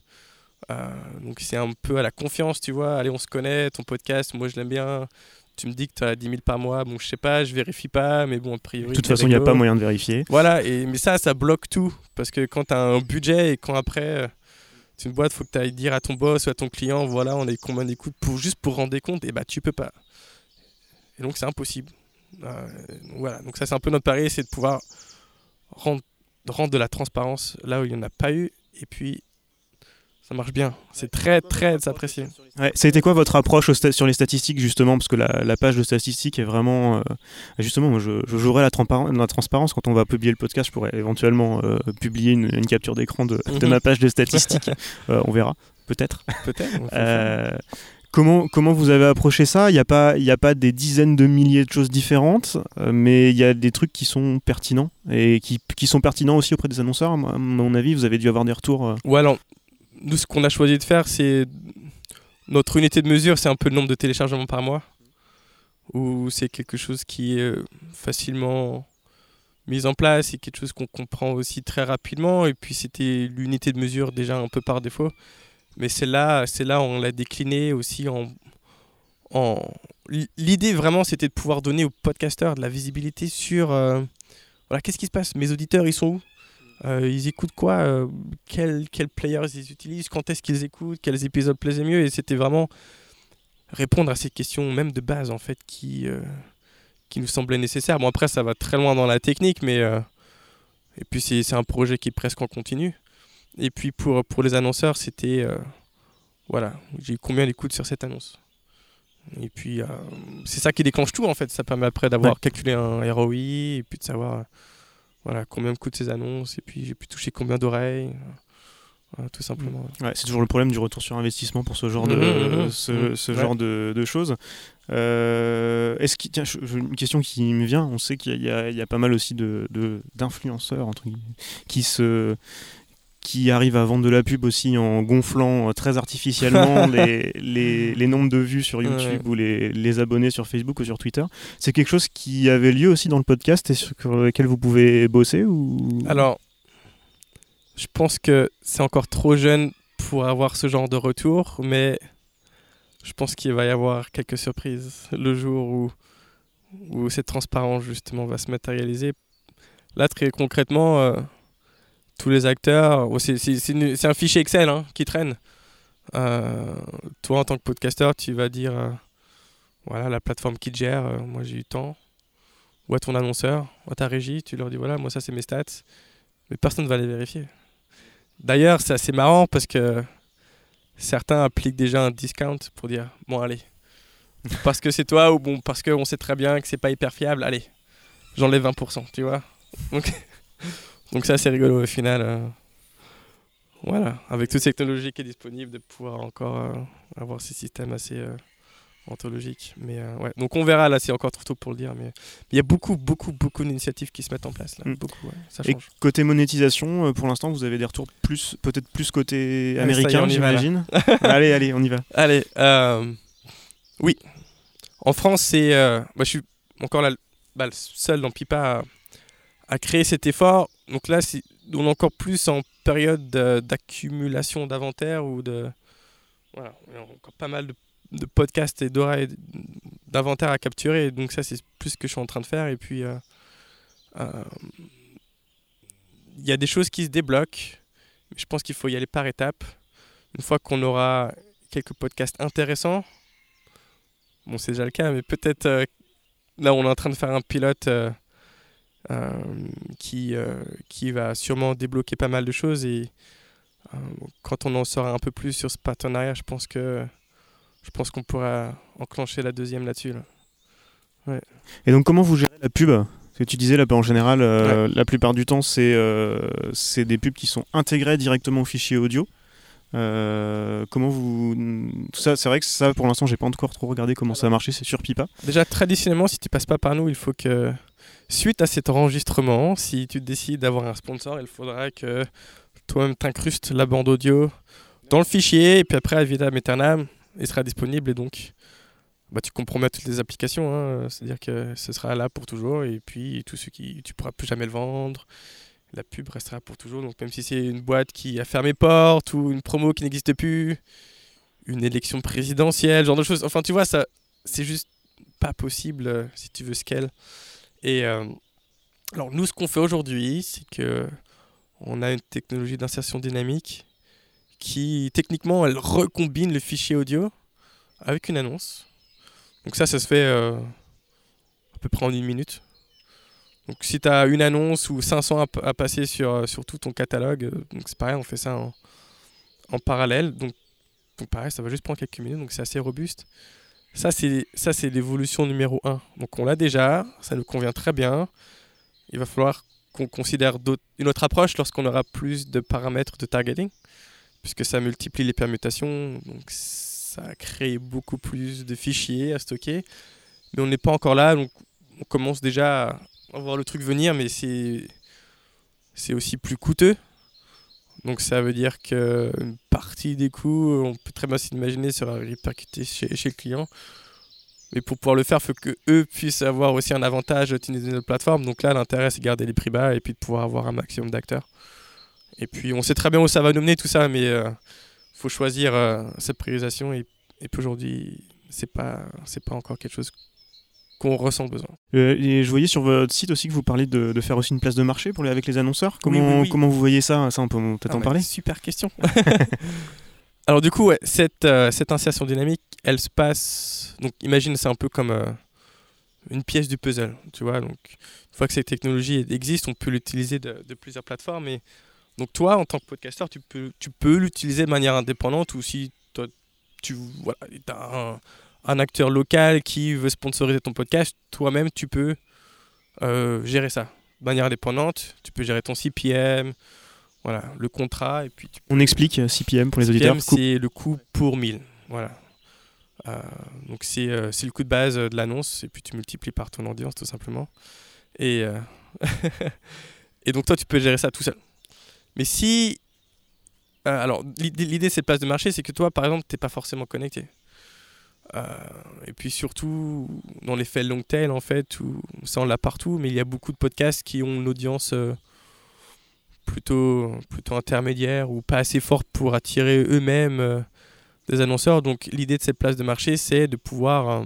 Euh, donc c'est un peu à la confiance tu vois allez on se connaît ton podcast moi je l'aime bien tu me dis que tu as 10 000 par mois bon je sais pas je vérifie pas mais bon a priori De toute façon, il n'y a pas moyen de vérifier. Voilà, et, mais ça, ça bloque tout. Parce que quand tu as un budget et quand après, euh, c'est une boîte, faut que tu ailles dire à ton boss ou à ton client, voilà, on est combien d'écoutes pour, juste pour rendre des comptes, et bah tu peux pas. Et donc c'est impossible. Euh, voilà, donc ça c'est un peu notre pari, c'est de pouvoir rendre, rendre de la transparence là où il n'y en a pas eu, et puis ça marche bien. C'est très très apprécié. Ouais, ça a été quoi votre approche sur les statistiques justement? Parce que la, la page de statistiques est vraiment. euh, justement, moi, je, je jouerai la, transpa- la transparence quand on va publier le podcast. Je pourrais éventuellement euh, publier une, une capture d'écran de, de Mhm. ma page de statistiques. *laughs* Euh, on verra, peut-être. Peut-être. Comment, comment vous avez approché ça? Il n'y a, pas, y a pas des dizaines de milliers de choses différentes, euh, mais il y a des trucs qui sont pertinents et qui, qui, sont pertinents aussi auprès des annonceurs. À mon avis, vous avez dû avoir des retours. Euh. Ouais, alors, nous, ce qu'on a choisi de faire, c'est. Notre unité de mesure, c'est un peu le nombre de téléchargements par mois, ou c'est quelque chose qui est euh, facilement mis en place et quelque chose qu'on comprend aussi très rapidement. Et puis, c'était l'unité de mesure déjà un peu par défaut. Mais c'est là, c'est on l'a décliné aussi en, en... L'idée vraiment, c'était de pouvoir donner aux podcasteurs de la visibilité sur euh, voilà, qu'est-ce qui se passe, mes auditeurs, ils sont où? Euh, ils écoutent quoi euh, quels, players ils utilisent Quand est-ce qu'ils écoutent Quels épisodes plaisaient mieux Et c'était vraiment répondre à ces questions même de base en fait qui, qui nous semblaient nécessaires. Bon après ça va très loin dans la technique mais et puis c'est un projet qui est presque en continu. Et puis pour, pour les annonceurs, c'était. Euh, voilà, j'ai eu combien d'écoutes sur cette annonce? Et puis, euh, c'est ça qui déclenche tout en fait. Ça permet après d'avoir calculé un ROI et puis de savoir voilà, combien me coûtent ces annonces et puis j'ai pu toucher combien d'oreilles. tout simplement. Ouais, c'est toujours le problème du retour sur investissement pour ce genre de, mmh, mmh, mmh. ce, ce genre de, de, choses. Euh, est-ce qu'il, tiens, une question qui me vient. On sait qu'il y, y, y a, pas mal aussi de, d'influenceurs entre qui se qui arrive à vendre de la pub aussi en gonflant euh, très artificiellement *laughs* les, les, les, nombres de vues sur YouTube ou les, les, abonnés sur Facebook ou sur Twitter. C'est quelque chose qui avait lieu aussi dans le podcast et sur lequel vous pouvez bosser ou... Alors, je pense que c'est encore trop jeune pour avoir ce genre de retour, mais je pense qu'il va y avoir quelques surprises le jour où, où cette transparence justement va se matérialiser. Là, très concrètement... Euh, tous les acteurs. c'est un fichier Excel hein, qui traîne. Euh, toi, en tant que podcasteur, tu vas dire euh, voilà, la plateforme qui te gère, euh, moi j'ai eu temps. Ou à ton annonceur, ou à ta régie, tu leur dis voilà, moi ça c'est mes stats. Mais personne ne va les vérifier. D'ailleurs, c'est assez marrant parce que certains appliquent déjà un discount pour dire bon, allez, *laughs* parce que c'est toi ou bon, parce qu'on sait très bien que c'est pas hyper fiable, allez, j'enlève 20%, tu vois. Donc. Donc ça c'est rigolo au final. Euh, voilà, avec toute cette technologie qui est disponible, de pouvoir encore euh, avoir ces systèmes assez euh, anthologiques. Mais ouais, donc on verra là, c'est encore trop tôt pour le dire, mais il y a beaucoup, beaucoup, beaucoup d'initiatives qui se mettent en place là. Mm. Beaucoup, ça change. Et côté monétisation, pour l'instant, vous avez des retours plus, peut-être plus côté américain, j'imagine. *laughs* allez, allez, on y va. Allez, oui. En France, c'est, moi, je suis encore là, bah, seul dans Pipa à créer cet effort. Donc là, on est encore plus en période d'accumulation d'inventaire ou de. Voilà, il y a encore pas mal de, podcasts et d'inventaire à capturer. Donc ça, c'est plus ce que je suis en train de faire. Et puis, euh, euh, il y a des choses qui se débloquent. Je pense qu'il faut y aller par étapes. Une fois qu'on aura quelques podcasts intéressants, bon, c'est déjà le cas, mais peut-être euh, là, on est en train de faire un pilote qui, euh, qui va sûrement débloquer pas mal de choses. Et euh, quand on en saura un peu plus sur ce partenariat, je pense que je pense qu'on pourra enclencher la deuxième là-dessus. Ouais. Et donc, comment vous gérez la pub? Que tu disais là, en général, la plupart du temps, c'est c'est des pubs qui sont intégrées directement au fichier audio. comment vous. ça, c'est vrai que ça, pour l'instant, j'ai pas encore trop regardé comment ça a marché, c'est sur Pipa. Déjà, traditionnellement, si tu passes pas par nous, il faut que Suite à cet enregistrement, si tu décides d'avoir un sponsor, il faudra que toi-même t'incrustes la bande audio dans le fichier et puis après, à vitam aeternam, il sera disponible et donc bah, tu compromets toutes les applications. Hein. C'est-à-dire que ce sera là pour toujours et puis tout ce qui tu pourras plus jamais le vendre. La pub restera pour toujours. Donc même si c'est une boîte qui a fermé porte ou une promo qui n'existe plus, une élection présidentielle, genre de choses. Enfin, tu vois, ça, c'est juste pas possible euh, si tu veux scale. Et euh, alors nous, ce qu'on fait aujourd'hui, c'est que on a une technologie d'insertion dynamique qui, techniquement, elle recombine le fichier audio avec une annonce. Donc ça, ça se fait euh, à peu près en une minute. Donc si tu as une annonce ou 500 à, passer sur, euh, sur tout ton catalogue, donc c'est pareil, on fait ça en, en parallèle. Donc, donc pareil, ça va juste prendre quelques minutes, donc c'est assez robuste. Ça, c'est, ça, c'est l'évolution numéro 1. Donc on l'a déjà, ça nous convient très bien. Il va falloir qu'on considère une autre approche lorsqu'on aura plus de paramètres de targeting, puisque ça multiplie les permutations. Donc ça a créé beaucoup plus de fichiers à stocker. Mais on n'est pas encore là, donc on commence déjà à voir le truc venir, mais c'est c'est aussi plus coûteux. Donc ça veut dire qu'une partie des coûts, on peut très bien s'imaginer, sera répercutée chez, chez le client. Mais pour pouvoir le faire, il faut que eux puissent avoir aussi un avantage d'utiliser notre plateforme. Donc là, l'intérêt, c'est de garder les prix bas et puis de pouvoir avoir un maximum d'acteurs. Et puis, on sait très bien où ça va nous mener, tout ça, mais il euh, faut choisir euh, cette priorisation. Et, et puis aujourd'hui, c'est pas, c'est pas encore quelque chose qu'on ressent besoin. Euh, et je voyais sur votre site aussi que vous parliez de, de faire aussi une place de marché pour les, avec les annonceurs. Comment, Oui, oui, oui. comment vous voyez ça Ça, on peut peut-être Ah, en parler Super question. *laughs* *laughs* Alors du coup, ouais, cette, euh, cette insertion dynamique, elle se passe... Donc imagine, c'est un peu comme euh, une pièce du puzzle, tu vois. Donc une fois que cette technologie existe, on peut l'utiliser de, de plusieurs plateformes. Et donc toi, en tant que podcasteur, tu peux, tu peux l'utiliser de manière indépendante ou si toi, tu voilà, as un, un acteur local qui veut sponsoriser ton podcast, toi-même, tu peux euh, gérer ça de manière indépendante. Tu peux gérer ton CPM, voilà, le contrat, et puis tu On explique euh, CPM pour les auditeurs. CPM, c'est le coût pour 1000. Voilà. Euh, donc c'est euh, c'est le coût de base de l'annonce, et puis tu multiplies par ton audience tout simplement. Et, *laughs* et donc toi, tu peux gérer ça tout seul. Mais si... alors l'idée l'idée de cette place de marché, c'est que toi, par exemple, tu n'es pas forcément connecté. Euh, et puis surtout, dans l'effet long tail, en fait, où ça on l'a partout, mais il y a beaucoup de podcasts qui ont une audience euh, plutôt, plutôt intermédiaire ou pas assez forte pour attirer eux-mêmes euh, des annonceurs. Donc l'idée de cette place de marché, c'est de pouvoir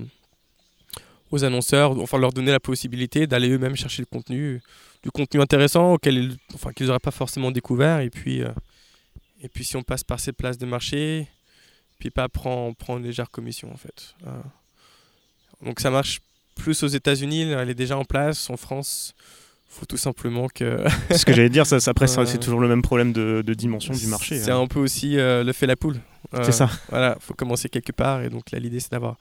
aux annonceurs, enfin leur donner la possibilité d'aller eux-mêmes chercher le contenu, du contenu intéressant auquel enfin, qu'ils n'auraient pas forcément découvert. Et puis, et puis si on passe par ces places de marché, puis pas prend, prend une légère commission en fait. Euh, donc ça marche plus aux États-Unis, elle est déjà en place. En France, faut tout simplement que C'est ce que j'allais dire. Ça, ça- après, Euh, c'est toujours le même problème de, de dimension du marché. C'est hein. un peu aussi euh, le fait la poule. Euh, C'est ça. Voilà, faut commencer quelque part et donc là l'idée c'est d'avoir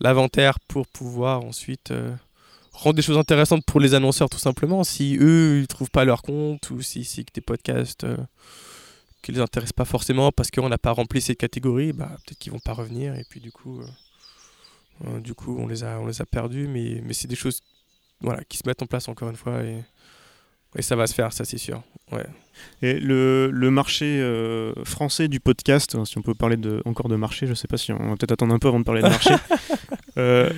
l'inventaire pour pouvoir ensuite rendre des choses intéressantes pour les annonceurs tout simplement. Si eux ils trouvent pas leur compte ou si que des podcasts qui les intéressent pas forcément parce qu'on n'a pas rempli cette catégorie, bah peut-être qu'ils vont pas revenir et puis du coup euh, euh, on les a on les a perdus mais c'est des choses voilà qui se mettent en place encore une fois et ça va se faire, ça c'est sûr. Ouais. Et le, le marché euh, français du podcast, hein, si on peut parler de, encore de marché, je sais pas si on va peut-être attendre un peu avant de parler de marché. *laughs* euh,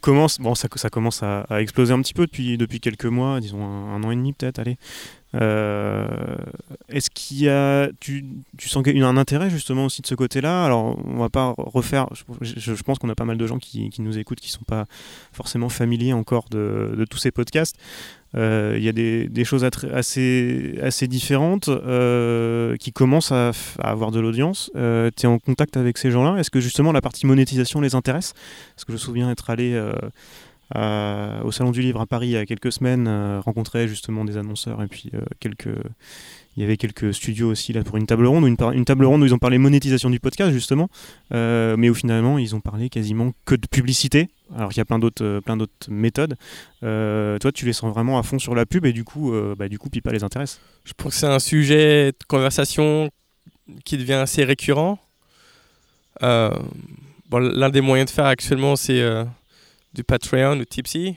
commence, bon, ça, ça commence à, à exploser un petit peu depuis, depuis quelques mois, disons un, un an et demi peut-être, allez. Euh, Est-ce qu'il y a, tu, tu sens qu'il y a un intérêt justement aussi de ce côté-là? Alors, on va pas refaire. Je, je- je pense qu'on a pas mal de gens qui, qui nous écoutent qui sont pas forcément familiers encore de, de tous ces podcasts. Euh, Il y a des, des choses assez, assez différentes euh, qui commencent à, avoir de l'audience. Euh, tu es en contact avec ces gens-là? Est-ce que justement la partie monétisation les intéresse? Parce que je me souviens être allé euh, au Salon du Livre à Paris il y a quelques semaines, euh, rencontrer justement des annonceurs et puis quelques. Il y avait quelques studios aussi là pour une table ronde, une, une table ronde où ils ont parlé monétisation du podcast justement, Euh, mais où finalement ils ont parlé quasiment que de publicité. Alors qu'il y a plein d'autres, euh, méthodes. Euh, toi, tu les sens vraiment à fond sur la pub et du coup, bah, du coup, Pipa les intéresse. Je pense que c'est un sujet de conversation qui devient assez récurrent. L'un des moyens de faire actuellement, c'est du Patreon ou Tipsy.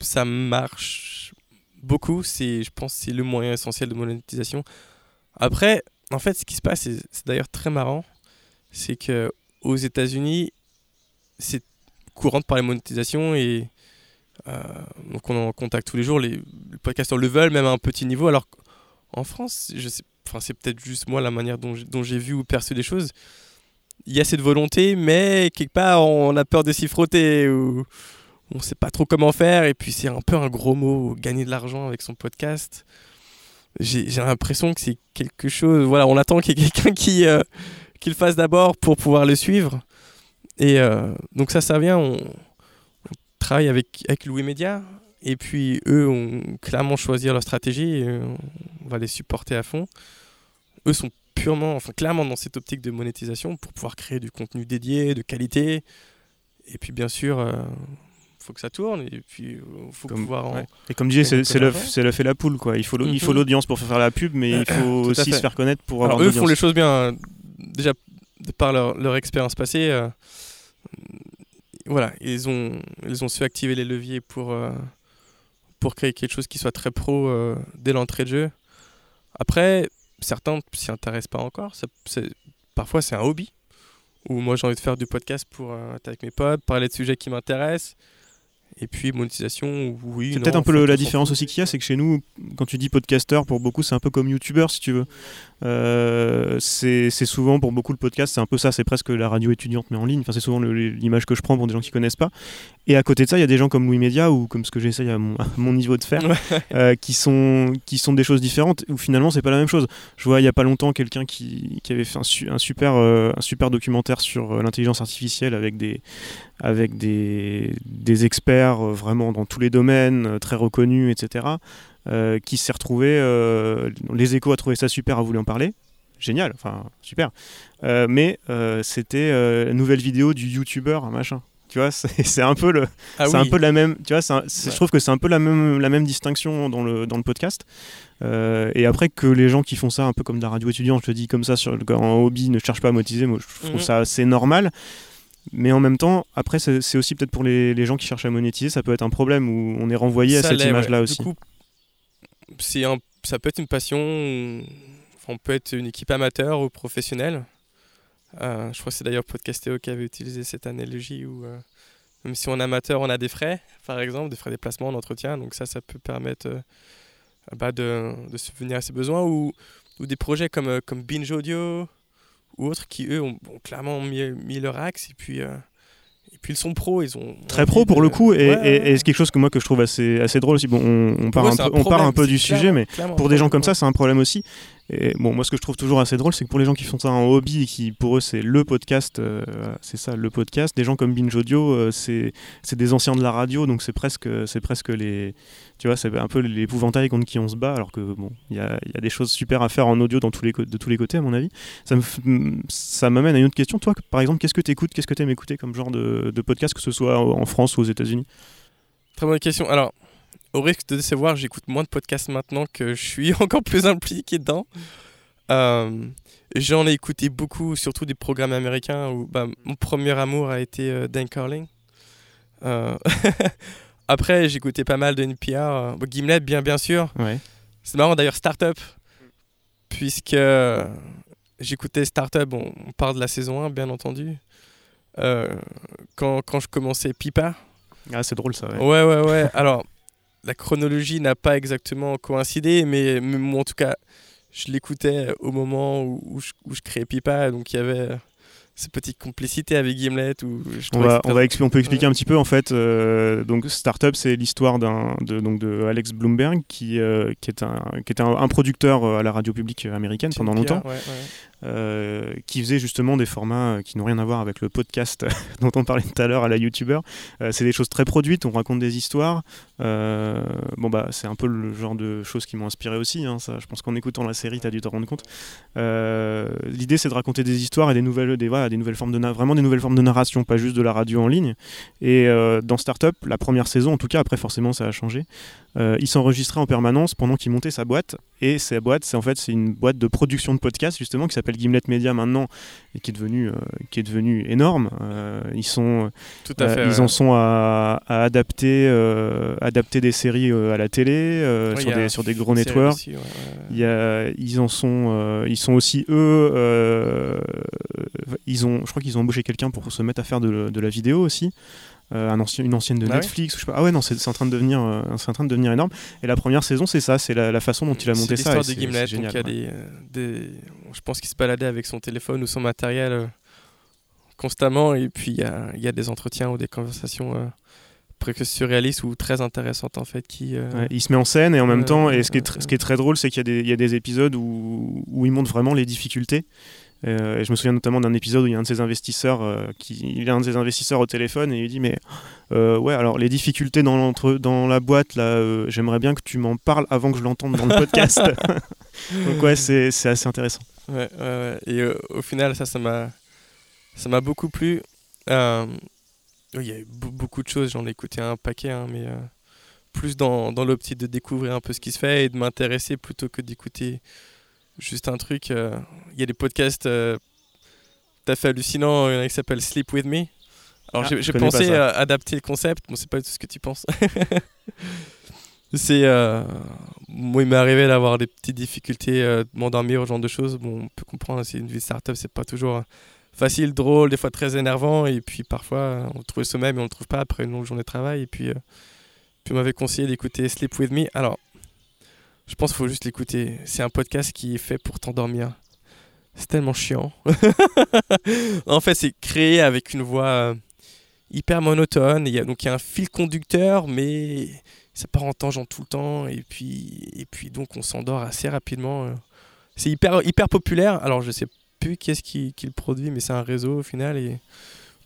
Ça marche beaucoup. C'est, je pense c'est le moyen essentiel de monétisation. Après, en fait, ce qui se passe, c'est c'est d'ailleurs très marrant, c'est que aux États-Unis, c'est courant de parler monétisation et euh, donc on en contact tous les jours. Les, les podcasteurs le veulent, même à un petit niveau. Alors qu'en France, enfin c'est peut-être juste moi la manière dont j'ai- dont j'ai vu ou perçu des choses. Il y a cette volonté, mais quelque part on a peur de s'y frotter ou on sait pas trop comment faire. Et puis c'est un peu un gros mot, gagner de l'argent avec son podcast. J'ai l'impression que c'est quelque chose. Voilà, on attend qu'il y ait quelqu'un qui, euh, le fasse d'abord pour pouvoir le suivre. Et euh, donc ça, ça vient. On, travaille avec, avec Louis Média. Et puis eux ont clairement choisi leur stratégie. Et on va les supporter à fond. Eux sont purement, enfin clairement dans cette optique de monétisation pour pouvoir créer du contenu dédié, de qualité. Et puis bien sûr, euh, faut que ça tourne. Et puis euh, faut Comme- pouvoir en. Et comme je disais, c'est, c'est l'œuf, c'est l'œuf et la poule. Quoi. Il, faut l'au- il faut Mhm. l'audience pour faire la pub, mais il faut Tout aussi se faire connaître pour Alors avoir eux font les choses bien. Déjà, de par leur, leur expérience passée, euh, voilà, ils ont, ils ont su activer les leviers pour, euh, pour créer quelque chose qui soit très pro euh, dès l'entrée de jeu. Après, certains s'y intéressent pas encore. Ça- c'est- parfois, c'est un hobby. Ou moi, j'ai envie de faire du podcast pour euh, être avec mes potes, parler de sujets qui m'intéressent. Et puis, monétisation, oui. C'est peut-être un peu la différence aussi qu'il y a, c'est que chez nous, quand tu dis podcasteur, pour beaucoup, c'est un peu comme youtubeur, si tu veux. Euh, c'est souvent, pour beaucoup, le podcast, c'est un peu ça, c'est presque la radio étudiante, mais en ligne. Enfin, c'est souvent l'image que je prends pour des gens qui connaissent pas. Et à côté de ça, il y a des gens comme Louis Média, ou comme ce que j'essaye à mon, *laughs* à mon niveau de faire, euh, qui, sont, qui sont des choses différentes, où finalement, c'est pas la même chose. Je vois, il y a pas longtemps, quelqu'un qui, qui avait fait un, su- un super, euh, un super documentaire sur euh, l'intelligence artificielle avec des, avec des, des experts vraiment dans tous les domaines, très reconnus, etc., euh, qui s'est retrouvé, euh, les échos a trouvé ça super, a voulu en parler, génial, enfin super, Euh, mais c'était une nouvelle vidéo du youtubeur, machin. Tu vois, *laughs* c'est un peu le, Ah c'est un peu la même, tu vois, un- Ouais. je trouve que c'est un peu la même, la même distinction dans le, dans le podcast. Et après que les gens qui font ça un peu comme de la radio étudiante, je te dis comme ça, sur, en hobby, ne cherchent pas à monétiser, moi je trouve Mhm. ça assez normal. Mais en même temps, après, c'est aussi peut-être pour les, les gens qui cherchent à monétiser, ça peut être un problème où on est renvoyé à cette image-là ouais. aussi. Du coup, c'est un, ça peut être une passion, on peut être une équipe amateur ou professionnelle. Euh, je crois que c'est d'ailleurs Podcastéo qui avait utilisé cette analogie où euh, même si on est amateur, on a des frais, par exemple, des frais de déplacement, d'entretien. Donc ça, ça peut permettre euh, bah, de, subvenir à ses besoins. Ou, des projets comme, comme Binge Audio ou autres qui, eux, ont, clairement mis, mis leur axe. Et puis, puis ils sont pros. Ils ont Très pro pour de- le coup, et, Ouais, et- ouais. et c'est quelque chose que moi que je trouve assez, assez drôle aussi. Bon, on, on part, un peu, on part un peu du sujet, mais pour des gens comme ça, c'est un problème aussi. Et bon, moi, ce que je trouve toujours assez drôle, c'est que pour les gens qui font ça en hobby et qui, pour eux, c'est le podcast, euh, c'est ça, le podcast. Des gens comme Binge Audio, euh, c'est des anciens de la radio, donc c'est presque, presque les, tu vois, c'est un peu l'épouvantail contre qui on se bat, alors que bon, il y a, y a des choses super à faire en audio dans tous les, de tous les côtés, à mon avis. Ça m'amène à une autre question. Toi, par exemple, qu'est-ce que tu écoutes, qu'est-ce que tu aimes écouter comme genre de, de podcast, que ce soit en France ou aux États-Unis? Très bonne question. Alors, au risque de décevoir, j'écoute moins de podcasts maintenant que je suis *laughs* encore plus impliqué dedans. Euh, J'en ai écouté beaucoup, surtout des programmes américains où bah, mon premier amour a été euh, Dan Carling. Euh, *laughs* Après, j'écoutais pas mal de NPR. bon, Gimlet, bien, bien sûr. Ouais. C'est marrant d'ailleurs, Startup, puisque j'écoutais Startup, bon, on parle de la saison 1, bien entendu. Quand, quand je commençais Pipa, Ah, c'est drôle ça. Ouais. Ouais, ouais, ouais. Alors, la chronologie n'a pas exactement coïncidé, mais, mais moi, en tout cas, je l'écoutais au moment où, où je, où je créais Pipa, donc il y avait euh, cette petite complicité avec Gimlet. Où je On, va, on, va on peut expliquer un petit peu en fait. euh, donc Startup, c'est l'histoire d'un de, donc de Alex Bloomberg qui, euh, qui est un qui était un, un producteur euh, à la radio publique américaine pendant longtemps, ouais, ouais. Euh, qui faisait justement des formats euh, qui n'ont rien à voir avec le podcast *laughs* dont on parlait tout à l'heure à la YouTuber. Euh, c'est des choses très produites. On raconte des histoires. Bon bah c'est un peu le genre de choses qui m'ont inspiré aussi. hein, ça, je pense qu'en écoutant la série, tu as dû te rendre compte. L'idée, c'est de raconter des histoires et des nouvelles, des, voilà, des nouvelles formes de vraiment des nouvelles formes de narration, pas juste de la radio en ligne. Et dans Startup, la première saison, en tout cas, après forcément ça a changé. Euh, il s'enregistrait en permanence pendant qu'il montait sa boîte. Et sa boîte, c'est en fait c'est une boîte de production de podcasts justement qui s'appelle Gimlet Media maintenant et qui est devenue euh, qui est devenue énorme. Euh, ils sont Tout à fait. ils en sont à, à adapter adapter des séries à la télé Ouais, sur des sur des gros networks. aussi, ouais, ouais, ouais. Il y a- ils en sont, ils sont aussi eux. ils ont, je crois qu'ils ont embauché quelqu'un pour se mettre à faire de, de la vidéo aussi. Euh, un ancien, une ancienne de Ah ouais Netflix. je sais pas. Ah ouais non, c'est c'est en train de devenir, euh, c'est en train de devenir énorme. Et la première saison, c'est ça, c'est la, la façon dont il a C'est monté ça. l'histoire et de c'est- Gimlet. c'est donc il y a des, des- je pense qu'il se baladait avec son téléphone ou son matériel euh, constamment. Et puis il y a, il y a des entretiens ou des conversations euh, presque surréalistes ou très intéressantes en fait qui. euh, Ouais, il se met en scène et en même temps, et ce qui est, tr- ce qui est très drôle, c'est qu'il y, a des- il y a des épisodes où, où il montre vraiment les difficultés. Euh, et je me souviens notamment d'un épisode où il y a un de ses investisseurs euh, qui il a un de ses investisseurs au téléphone et il dit mais euh, ouais alors les difficultés dans l'entre dans la boîte là j'aimerais bien que tu m'en parles avant que je l'entende dans le *laughs* podcast *laughs* donc ouais c'est c'est assez intéressant Ouais, ouais, ouais. Et euh, au final, ça, ça m'a, ça m'a beaucoup plu. Euh, il y a eu be- beaucoup de choses, j'en ai écouté un paquet, hein, mais euh, plus dans, dans l'optique de découvrir un peu ce qui se fait et de m'intéresser plutôt que d'écouter juste un truc. euh, Il y a des podcasts euh, tout à fait hallucinant, il y en a qui s'appelle Sleep With Me. Alors Ah, j'ai- pensé à adapter le concept, bon c'est pas tout ce que tu penses. *laughs* c'est... euh, moi il m'est arrivé d'avoir des petites difficultés euh, de m'endormir, ce genre de choses. Bon on peut comprendre, c'est une vie de start-up, c'est pas toujours euh, facile, drôle, des fois très énervant. Et puis parfois on trouve le sommeil mais on le trouve pas après une longue journée de travail. Et puis, euh, puis on m'avait conseillé d'écouter Sleep With Me. Alors je pense qu'il faut juste l'écouter. C'est un podcast qui est fait pour t'endormir. C'est tellement chiant. *laughs* en fait, c'est créé avec une voix euh, hyper monotone. Il y a, donc il y a un fil conducteur, mais ça part en tangent tout le temps. Et puis, et puis donc on s'endort assez rapidement. euh. C'est hyper, hyper populaire. Alors je sais plus qui est-ce qui, qui le produit, mais c'est un réseau au final. Et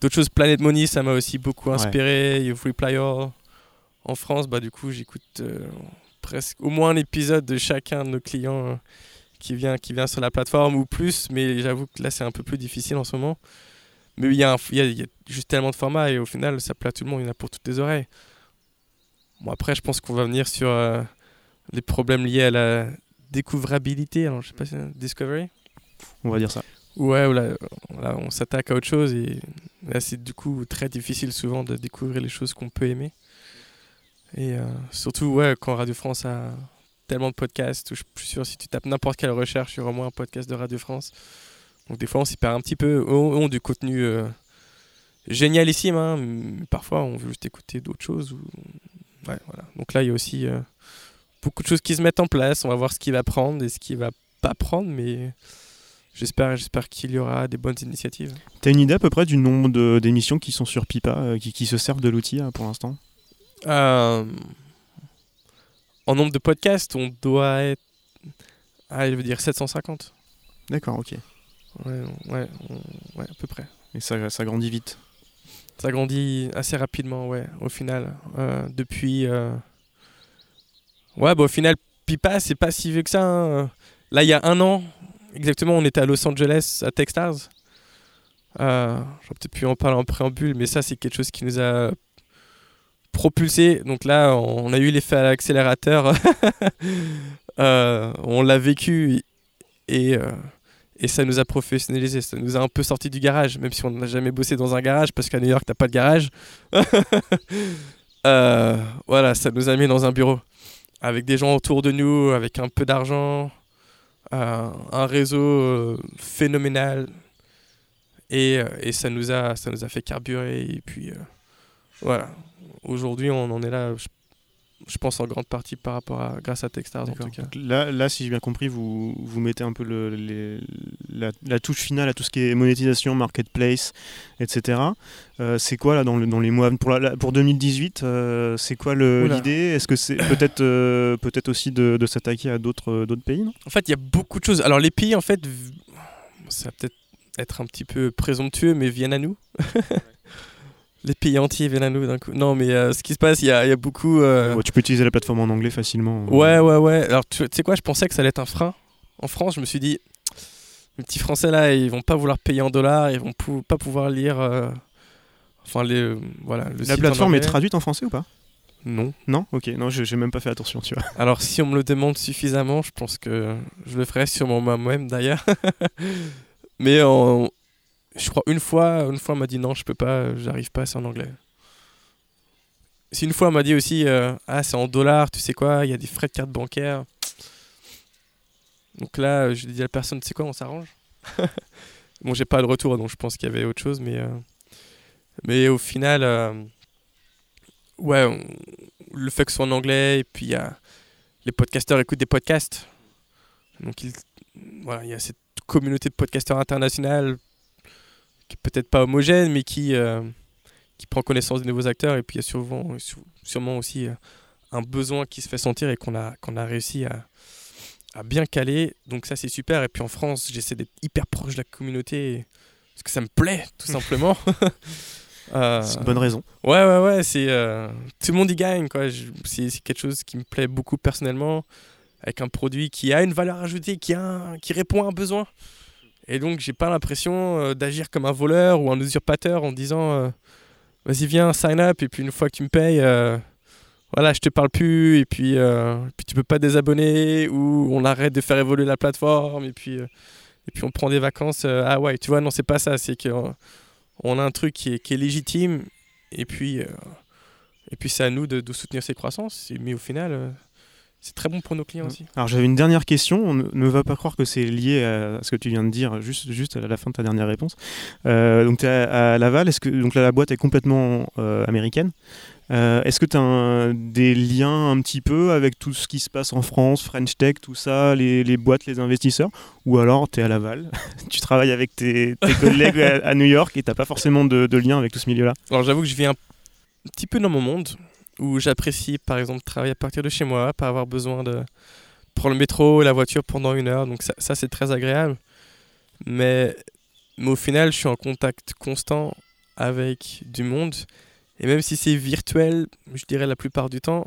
d'autres choses, Planet Money, ça m'a aussi beaucoup inspiré. You've Reply All. En France, bah du coup, j'écoute euh, presque au moins un épisode de chacun de nos clients euh, qui vient, qui vient sur la plateforme ou plus, mais j'avoue que là c'est un peu plus difficile en ce moment. Mais il y, a un- il y a- il y a juste tellement de formats et au final ça plaît à tout le monde, il y en a pour toutes les oreilles. Bon après je pense qu'on va venir sur euh, les problèmes liés à la découvrabilité, alors je sais pas si discovery? On va dire ça. Ouais, ou là, là, on s'attaque à autre chose et là c'est du coup très difficile souvent de découvrir les choses qu'on peut aimer. Et euh, surtout, ouais, quand Radio France a tellement de podcasts, où je suis sûr si tu tapes n'importe quelle recherche, il y aura au moins un podcast de Radio France. Donc des fois on s'y perd un petit peu. Eux ont du contenu euh, génialissime, hein, mais parfois on veut juste écouter d'autres choses. Ou... Ouais, voilà. Donc là il y a aussi euh, beaucoup de choses qui se mettent en place. On va voir ce qu'il va prendre et ce qu'il va pas prendre, mais j'espère, j'espère qu'il y aura des bonnes initiatives. T'as une idée à peu près du nombre d'émissions qui sont sur Pipa, qui, qui se servent de l'outil pour l'instant? Euh, en nombre de podcasts, on doit être. Ah, je veux dire 750. D'accord, ok. Ouais, ouais, à peu près. Et ça, ça grandit vite. Ça grandit assez rapidement, ouais, au final. Euh, depuis. euh, Ouais, bah, au final, Pipa, c'est pas si vieux que ça. hein. Là, il y a un an, exactement, on était à Los Angeles, à Techstars. Euh, J'aurais peut-être pu en parler en préambule, mais ça, c'est quelque chose qui nous a propulsé. Donc là, on a eu l'effet à l'accélérateur. *laughs* Euh, on l'a vécu et, euh, et ça nous a professionnalisé. Ça nous a un peu sorti du garage, même si on n'a jamais bossé dans un garage, parce qu'à New York, t'as pas de garage. *laughs* Euh, voilà, ça nous a mis dans un bureau avec des gens autour de nous, avec un peu d'argent, un réseau phénoménal. Et, ça, nous a, ça nous a fait carburer. Et puis, voilà. Aujourd'hui, on en est là, je, je pense, en grande partie par rapport à, grâce à Techstars, en tout cas. Donc Là, là, si j'ai bien compris, vous, vous mettez un peu le, les- la, la touche finale à tout ce qui est monétisation, marketplace, etc. Euh, c'est quoi là dans, le- dans les mois pour, la- pour 2018 euh, C'est quoi l'idée? Est-ce que c'est peut-être euh, peut-être aussi de, de s'attaquer à d'autres euh, d'autres pays non? En fait, il y a beaucoup de choses. Alors, les pays, en fait, ça va peut-être être un petit peu présomptueux, mais viennent à nous. Les pays entiers viennent à nous d'un coup. Non, mais euh, ce qui se passe, il y a, il y a beaucoup. euh, Ouais, Tu peux utiliser la plateforme en anglais facilement. euh. Ouais, ouais, ouais. Alors, tu sais quoi, je pensais que ça allait être un frein. En France, je me suis dit, les petits Français là, ils vont pas vouloir payer en dollars, ils vont pou- pas pouvoir lire. euh, Enfin, les, voilà, le La plateforme est traduite en français ou pas? Non. Non? Ok, non, j'ai même pas fait attention, tu vois. *laughs* Alors, si on me le demande suffisamment, je pense que je le ferai sûrement moi-même d'ailleurs. *laughs* Mais en- je crois une fois, une fois, m'a dit non, je peux pas, j'arrive pas, c'est en anglais. Si une fois, on m'a dit aussi, euh, ah, c'est en dollars, tu sais quoi, il y a des frais de carte bancaire. Donc là, je dis à la personne, tu sais quoi, on s'arrange. *laughs* bon, j'ai pas le retour, donc je pense qu'il y avait autre chose, mais, euh, mais au final, euh, ouais, le fait que ce soit en anglais, et puis y a les podcasteurs écoutent des podcasts. Donc il, voilà, il y a cette communauté de podcasteurs internationales qui est peut-être pas homogène, mais qui, euh, qui prend connaissance des nouveaux acteurs. Et puis il y a souvent, sou- sûrement aussi euh, un besoin qui se fait sentir et qu'on a, qu'on a réussi à, à bien caler. Donc ça c'est super. Et puis en France, j'essaie d'être hyper proche de la communauté parce que ça me plaît tout *laughs* simplement. *laughs* Euh, C'est une bonne raison. Ouais, ouais, ouais, c'est. tout le monde y gagne, quoi. C'est c'est quelque chose qui me plaît beaucoup personnellement, avec un produit qui a une valeur ajoutée, qui, a un- qui répond à un besoin. Et donc, j'ai pas l'impression euh, d'agir comme un voleur ou un usurpateur en disant euh, vas-y, viens, sign up, et puis une fois que tu me payes, euh, voilà, je te parle plus, et puis, puis tu peux pas désabonner, ou on arrête de faire évoluer la plateforme, et puis. et puis on prend des vacances à Hawaï. Tu vois, non, c'est pas ça. C'est qu'on on a un truc qui est, légitime et puis, puis c'est à nous de, de, soutenir ces croissances. Mais au final, c'est très bon pour nos clients aussi. Alors j'avais une dernière question. On ne va pas croire que c'est lié à ce que tu viens de dire juste, juste à la fin de ta dernière réponse. Euh, donc tu es à, Laval. Est-ce que donc là, la boîte est complètement euh, américaine euh, Est-ce que tu as des liens un petit peu avec tout ce qui se passe en France, French Tech, tout ça, les, les boîtes, les investisseurs? Ou alors tu es à Laval, *laughs* tu travailles avec tes, tes collègues à, New York et tu pas forcément de, de, lien avec tout ce milieu-là? Alors j'avoue que je vis un petit peu dans mon monde où j'apprécie par exemple travailler à partir de chez moi, pas avoir besoin de prendre le métro et la voiture pendant une heure. Donc ça, c'est très agréable. Mais, mais, au final, je suis en contact constant avec du monde. Et même si c'est virtuel, je dirais la plupart du temps,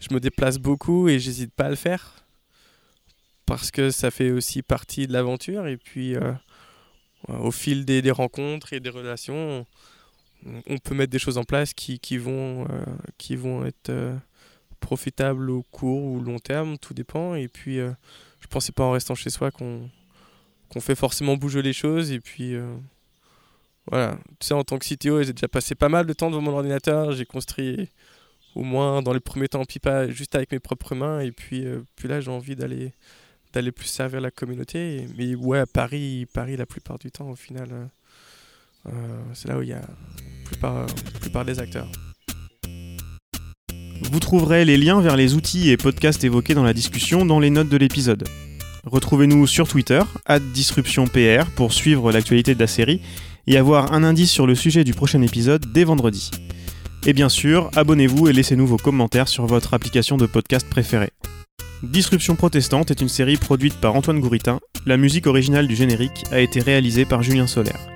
je me déplace beaucoup et j'hésite pas à le faire. Parce que ça fait aussi partie de l'aventure. Et puis, euh, au fil des, rencontres et des relations, on peut mettre des choses en place qui, qui vont, euh, qui vont être euh, profitables au court ou long terme, tout dépend. Et puis, euh, je pense que pas en restant chez soi qu'on fait forcément bouger les choses. Et puis, voilà. Tu sais, en tant que CTO, j'ai déjà passé pas mal de temps devant mon ordinateur. J'ai construit au moins dans les premiers temps Pipa juste avec mes propres mains. Et puis, puis là, j'ai envie d'aller d'aller plus servir la communauté. Mais ouais, Paris, Paris la plupart du temps, au final c'est là où il y a la plupart, plupart des acteurs. Vous trouverez les liens vers les outils et podcasts évoqués dans la discussion dans les notes de l'épisode. Retrouvez-nous sur Twitter, disruptionpr, pour suivre l'actualité de la série et avoir un indice sur le sujet du prochain épisode dès vendredi. Et bien sûr, abonnez-vous et laissez-nous vos commentaires sur votre application de podcast préférée. Disruption protestante est une série produite par Antoine Gouritin. La musique originale du générique a été réalisée par Julien Solaire.